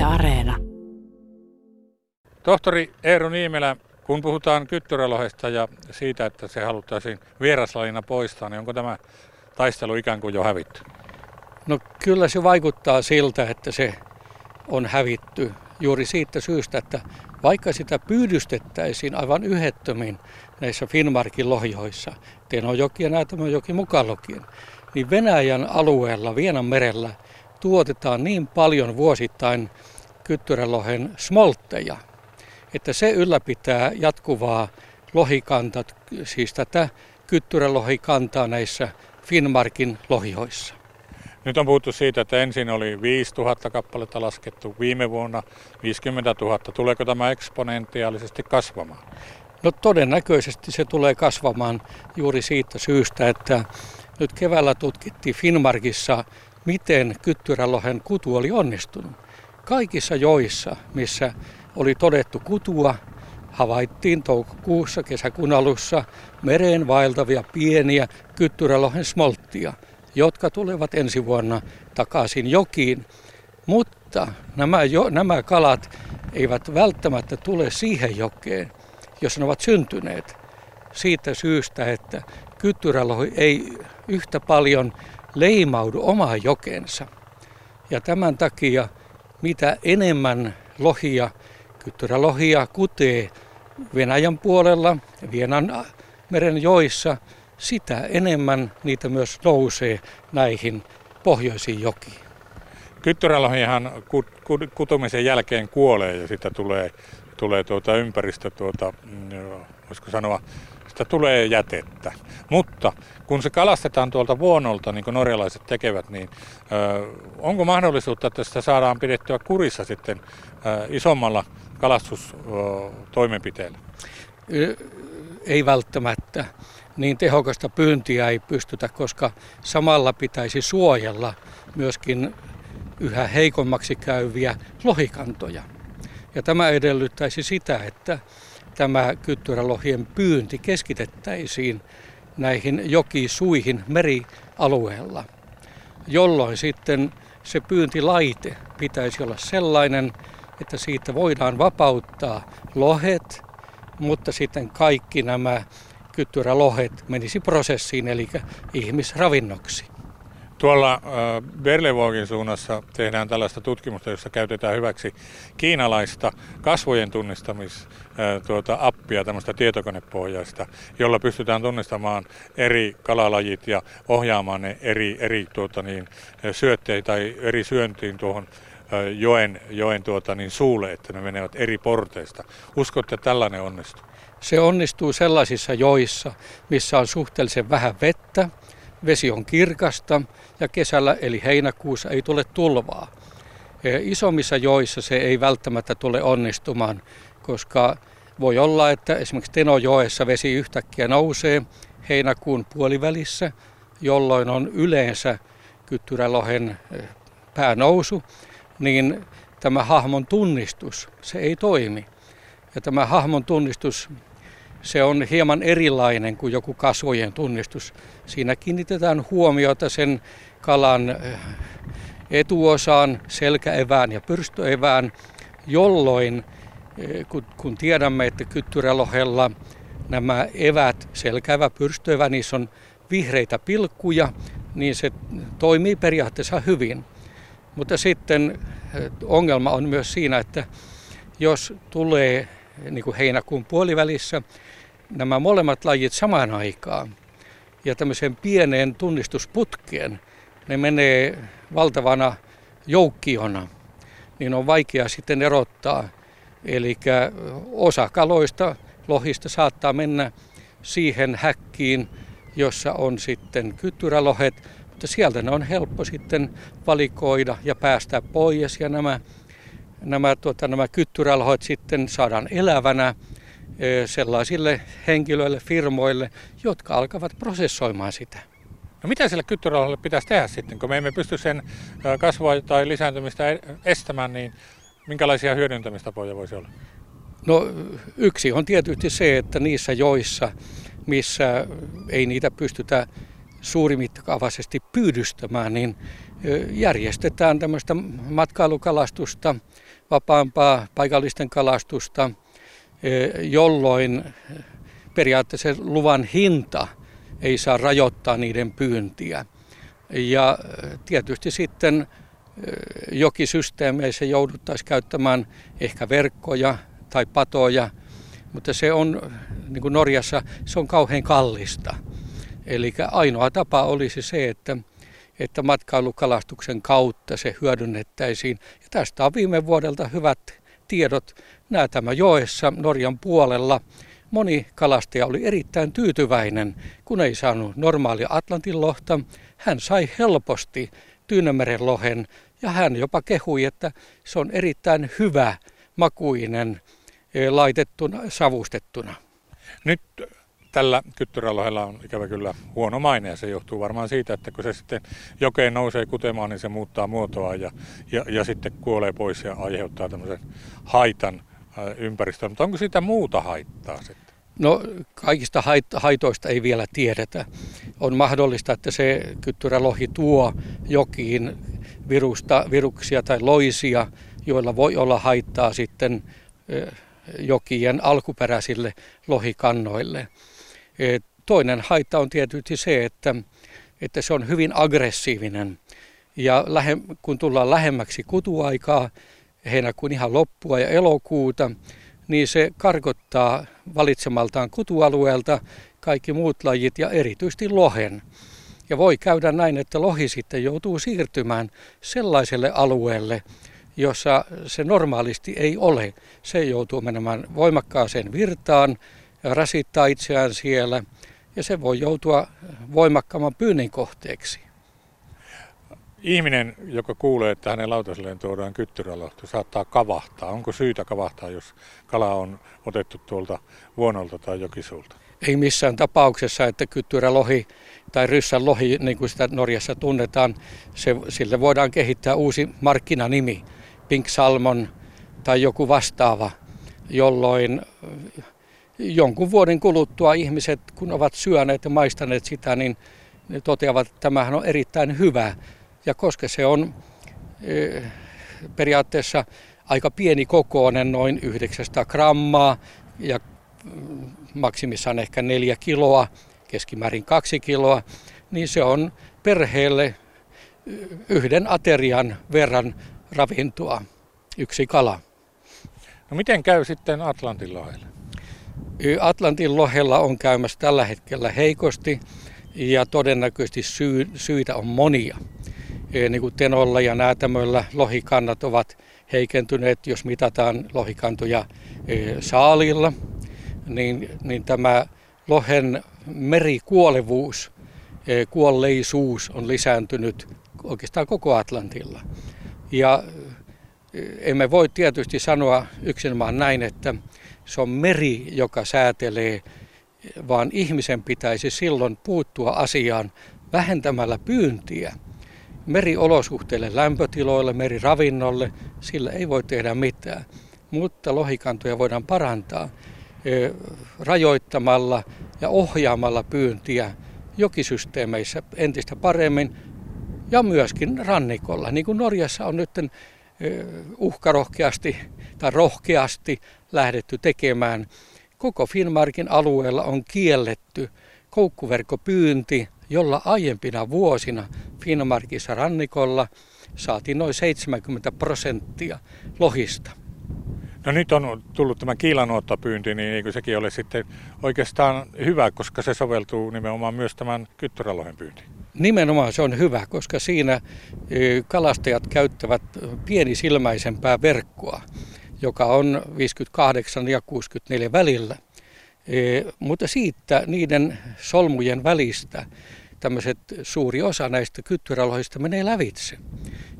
Yle Areena. Tohtori Eero Niimelä, kun puhutaan kyttyrälohesta ja siitä, että se haluttaisiin vieraslajina poistaa, niin onko tämä taistelu ikään kuin jo hävitty? No kyllä se vaikuttaa siltä, että se on hävitty juuri siitä syystä, että vaikka sitä pyydystettäisiin aivan yhettömin näissä Finnmarkin lohjoissa, Tenojoki ja joki mukaan lukien, niin Venäjän alueella, Vienan merellä, tuotetaan niin paljon vuosittain kyttyrälohen smoltteja, että se ylläpitää jatkuvaa lohikantat, siis tätä kyttyrälohikantaa näissä Finnmarkin lohjoissa. Nyt on puhuttu siitä, että ensin oli 5000 kappaletta laskettu, viime vuonna 50 000. Tuleeko tämä eksponentiaalisesti kasvamaan? No todennäköisesti se tulee kasvamaan juuri siitä syystä, että nyt keväällä tutkittiin Finnmarkissa, miten kyttyrälohen kutu oli onnistunut. Kaikissa joissa, missä oli todettu kutua, havaittiin toukokuussa kesäkuun alussa mereen vaeltavia pieniä kyttyrälohen smolttia, jotka tulevat ensi vuonna takaisin jokiin. Mutta nämä, jo, nämä kalat eivät välttämättä tule siihen jokeen, jos ne ovat syntyneet. Siitä syystä, että kyttyrälohi ei yhtä paljon leimaudu omaan jokensa. Ja tämän takia mitä enemmän lohia, kyttyrälohia kutee Venäjän puolella, Vienan meren joissa, sitä enemmän niitä myös nousee näihin pohjoisiin jokiin. Kyttyrälohihan kutumisen jälkeen kuolee ja sitä tulee, tulee tuota ympäristö, tuota, mm, voisiko sanoa, sitä tulee jätettä. Mutta kun se kalastetaan tuolta vuonolta, niin kuin norjalaiset tekevät, niin ö, onko mahdollisuutta, että sitä saadaan pidettyä kurissa sitten ö, isommalla kalastustoimenpiteellä? Ei välttämättä. Niin tehokasta pyyntiä ei pystytä, koska samalla pitäisi suojella myöskin yhä heikommaksi käyviä lohikantoja. Ja tämä edellyttäisi sitä, että tämä kyttyrälohien pyynti keskitettäisiin näihin jokisuihin merialueella, jolloin sitten se pyyntilaite pitäisi olla sellainen, että siitä voidaan vapauttaa lohet, mutta sitten kaikki nämä kyttyrälohet menisi prosessiin, eli ihmisravinnoksi. Tuolla äh, Berlevogin suunnassa tehdään tällaista tutkimusta, jossa käytetään hyväksi kiinalaista kasvojen tunnistamis äh, tuota, tämmöistä tietokonepohjaista, jolla pystytään tunnistamaan eri kalalajit ja ohjaamaan ne eri, eri tuota, niin, syötteitä tai eri syöntiin tuohon äh, joen, joen tuota, niin suulle, että ne menevät eri porteista. Uskotte, että tällainen onnistuu? Se onnistuu sellaisissa joissa, missä on suhteellisen vähän vettä, vesi on kirkasta ja kesällä eli heinäkuussa ei tule tulvaa. Isommissa joissa se ei välttämättä tule onnistumaan, koska voi olla, että esimerkiksi Tenojoessa vesi yhtäkkiä nousee heinäkuun puolivälissä, jolloin on yleensä kyttyrälohen e, päänousu, niin tämä hahmon tunnistus, se ei toimi. Ja tämä hahmon tunnistus se on hieman erilainen kuin joku kasvojen tunnistus. Siinä kiinnitetään huomiota sen kalan eh, etuosaan, selkäevään ja pyrstöevään, jolloin eh, kun tiedämme, että kyttyrälohella nämä evät, selkäevä, pyrstöevä, niissä on vihreitä pilkkuja, niin se toimii periaatteessa hyvin. Mutta sitten eh, ongelma on myös siinä, että jos tulee niin kuin heinäkuun puolivälissä nämä molemmat lajit samaan aikaan ja tämmöiseen pieneen tunnistusputkeen, ne menee valtavana joukkiona, niin on vaikea sitten erottaa. Eli osa kaloista, lohista saattaa mennä siihen häkkiin, jossa on sitten kyttyrälohet, mutta sieltä ne on helppo sitten valikoida ja päästää pois ja nämä, nämä, tuota, nämä kyttyrälohet sitten saadaan elävänä sellaisille henkilöille, firmoille, jotka alkavat prosessoimaan sitä. No mitä sille kyttyrauhalle pitäisi tehdä sitten, kun me emme pysty sen kasvua tai lisääntymistä e-, estämään, niin minkälaisia hyödyntämistapoja voisi olla? No yksi on tietysti se, että niissä joissa, missä ei niitä pystytä suurimittakaavaisesti pyydystämään, niin järjestetään tämmöistä matkailukalastusta, vapaampaa paikallisten kalastusta, jolloin periaatteessa luvan hinta ei saa rajoittaa niiden pyyntiä. Ja tietysti sitten jokisysteemeissä jouduttaisiin käyttämään ehkä verkkoja tai patoja, mutta se on, niin kuin Norjassa, se on kauhean kallista. Eli ainoa tapa olisi se, että, että matkailukalastuksen kautta se hyödynnettäisiin. Ja tästä on viime vuodelta hyvät tiedot. Näätämä joessa Norjan puolella moni kalastaja oli erittäin tyytyväinen, kun ei saanut normaalia Atlantin lohta. Hän sai helposti Tyynemeren lohen ja hän jopa kehui, että se on erittäin hyvä makuinen eh, laitettuna, savustettuna. Nyt tällä kyttyrälohella on ikävä kyllä huono maine ja se johtuu varmaan siitä, että kun se sitten jokeen nousee kutemaan, niin se muuttaa muotoa ja, ja, ja sitten kuolee pois ja aiheuttaa tämmöisen haitan ympäristöön. Mutta onko siitä muuta haittaa sitten? No kaikista haitoista ei vielä tiedetä. On mahdollista, että se kyttyrälohi tuo jokiin virusta, viruksia tai loisia, joilla voi olla haittaa sitten jokien alkuperäisille lohikannoille. E, toinen haitta on tietysti se, että, että se on hyvin aggressiivinen. Ja lähe, kun tullaan lähemmäksi kutuaikaa, heinäkuun ihan loppua ja elokuuta, niin se karkottaa valitsemaltaan kutualueelta kaikki muut lajit ja erityisesti lohen. Ja voi käydä näin, että lohi sitten joutuu siirtymään sellaiselle alueelle, jossa se normaalisti ei ole. Se joutuu menemään voimakkaaseen virtaan rasittaa itseään siellä ja se voi joutua voimakkaamman pyynnin kohteeksi. Ihminen, joka kuulee, että hänen lautaselleen tuodaan kyttyrälohto, saattaa kavahtaa. Onko syytä kavahtaa, jos kala on otettu tuolta vuonolta tai jokisuulta? Ei missään tapauksessa, että kyttyrälohi tai ryssän lohi, niin kuin sitä Norjassa tunnetaan, se, sille voidaan kehittää uusi markkinanimi, Pink Salmon tai joku vastaava, jolloin jonkun vuoden kuluttua ihmiset, kun ovat syöneet ja maistaneet sitä, niin ne toteavat, että tämähän on erittäin hyvä. Ja koska se on e, periaatteessa aika pieni kokoinen, noin 900 grammaa ja mm, maksimissaan ehkä neljä kiloa, keskimäärin kaksi kiloa, niin se on perheelle yhden aterian verran ravintoa, yksi kala. No miten käy sitten Atlantin lohelle? Atlantin lohella on käymässä tällä hetkellä heikosti ja todennäköisesti syy, syitä on monia. Niin kuin Tenolla ja Näätämöllä lohikannat ovat heikentyneet, jos mitataan lohikantoja saalilla, niin, niin tämä lohen merikuolevuus, kuolleisuus on lisääntynyt oikeastaan koko Atlantilla. Ja emme voi tietysti sanoa yksinomaan näin, että se on meri, joka säätelee, vaan ihmisen pitäisi silloin puuttua asiaan vähentämällä pyyntiä. Meriolosuhteille, lämpötiloille, meriravinnolle, sillä ei voi tehdä mitään. Mutta lohikantoja voidaan parantaa rajoittamalla ja ohjaamalla pyyntiä jokisysteemeissä entistä paremmin ja myöskin rannikolla. Niin kuin Norjassa on nyt uhkarohkeasti tai rohkeasti lähdetty tekemään. Koko Finnmarkin alueella on kielletty koukkuverkkopyynti, jolla aiempina vuosina Finnmarkissa rannikolla saatiin noin 70 prosenttia lohista. No nyt on tullut tämä kiilanuottapyynti, niin eikö sekin ole sitten oikeastaan hyvä, koska se soveltuu nimenomaan myös tämän kyttyrälohen pyyntiin? Nimenomaan se on hyvä, koska siinä kalastajat käyttävät pienisilmäisempää verkkoa, joka on 58 ja 64 välillä. Mutta siitä niiden solmujen välistä tämmöiset suuri osa näistä kyttyrälohista menee lävitse.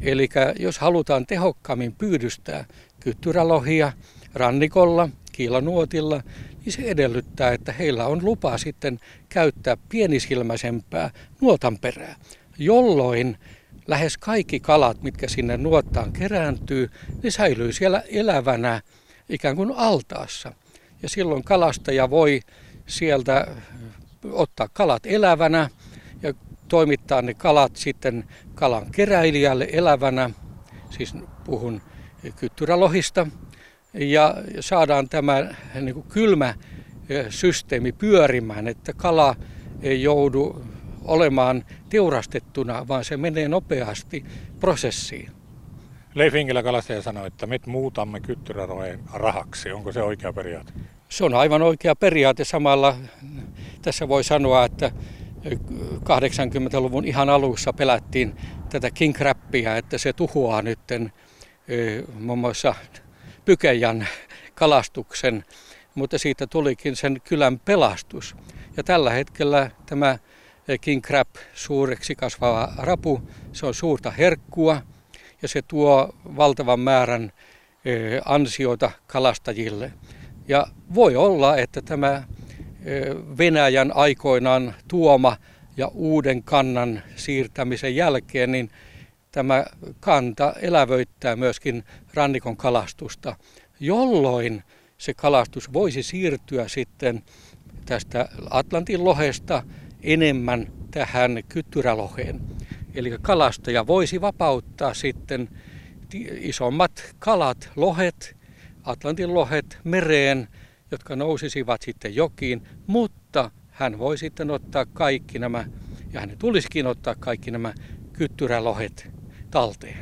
Eli jos halutaan tehokkaammin pyydystää kyttyrälohia rannikolla, kiilanuotilla, niin se edellyttää, että heillä on lupa sitten käyttää pienisilmäisempää nuotanperää, jolloin lähes kaikki kalat, mitkä sinne nuottaan kerääntyy, ne säilyy siellä elävänä ikään kuin altaassa. Ja silloin kalastaja voi sieltä ottaa kalat elävänä ja toimittaa ne kalat sitten kalan keräilijälle elävänä, siis puhun kyttyrälohista, ja saadaan tämä niin kuin kylmä systeemi pyörimään, että kala ei joudu olemaan teurastettuna, vaan se menee nopeasti prosessiin. Leif Inkilä kalastaja sanoi, että me muutamme kyttyrärojen rahaksi. Onko se oikea periaate? Se on aivan oikea periaate. Samalla tässä voi sanoa, että 80-luvun ihan alussa pelättiin tätä king crappia, että se tuhoaa nytten muun muassa Pykejan kalastuksen, mutta siitä tulikin sen kylän pelastus. Ja tällä hetkellä tämä king crab, suureksi kasvava rapu, se on suurta herkkua ja se tuo valtavan määrän ansioita kalastajille. Ja voi olla, että tämä Venäjän aikoinaan tuoma ja uuden kannan siirtämisen jälkeen, niin tämä kanta elävöittää myöskin rannikon kalastusta, jolloin se kalastus voisi siirtyä sitten tästä Atlantin lohesta enemmän tähän kyttyräloheen. Eli kalastaja voisi vapauttaa sitten isommat kalat, lohet, Atlantin lohet mereen, jotka nousisivat sitten jokiin, mutta hän voi sitten ottaa kaikki nämä, ja hänen tulisikin ottaa kaikki nämä kyttyrälohet talteen.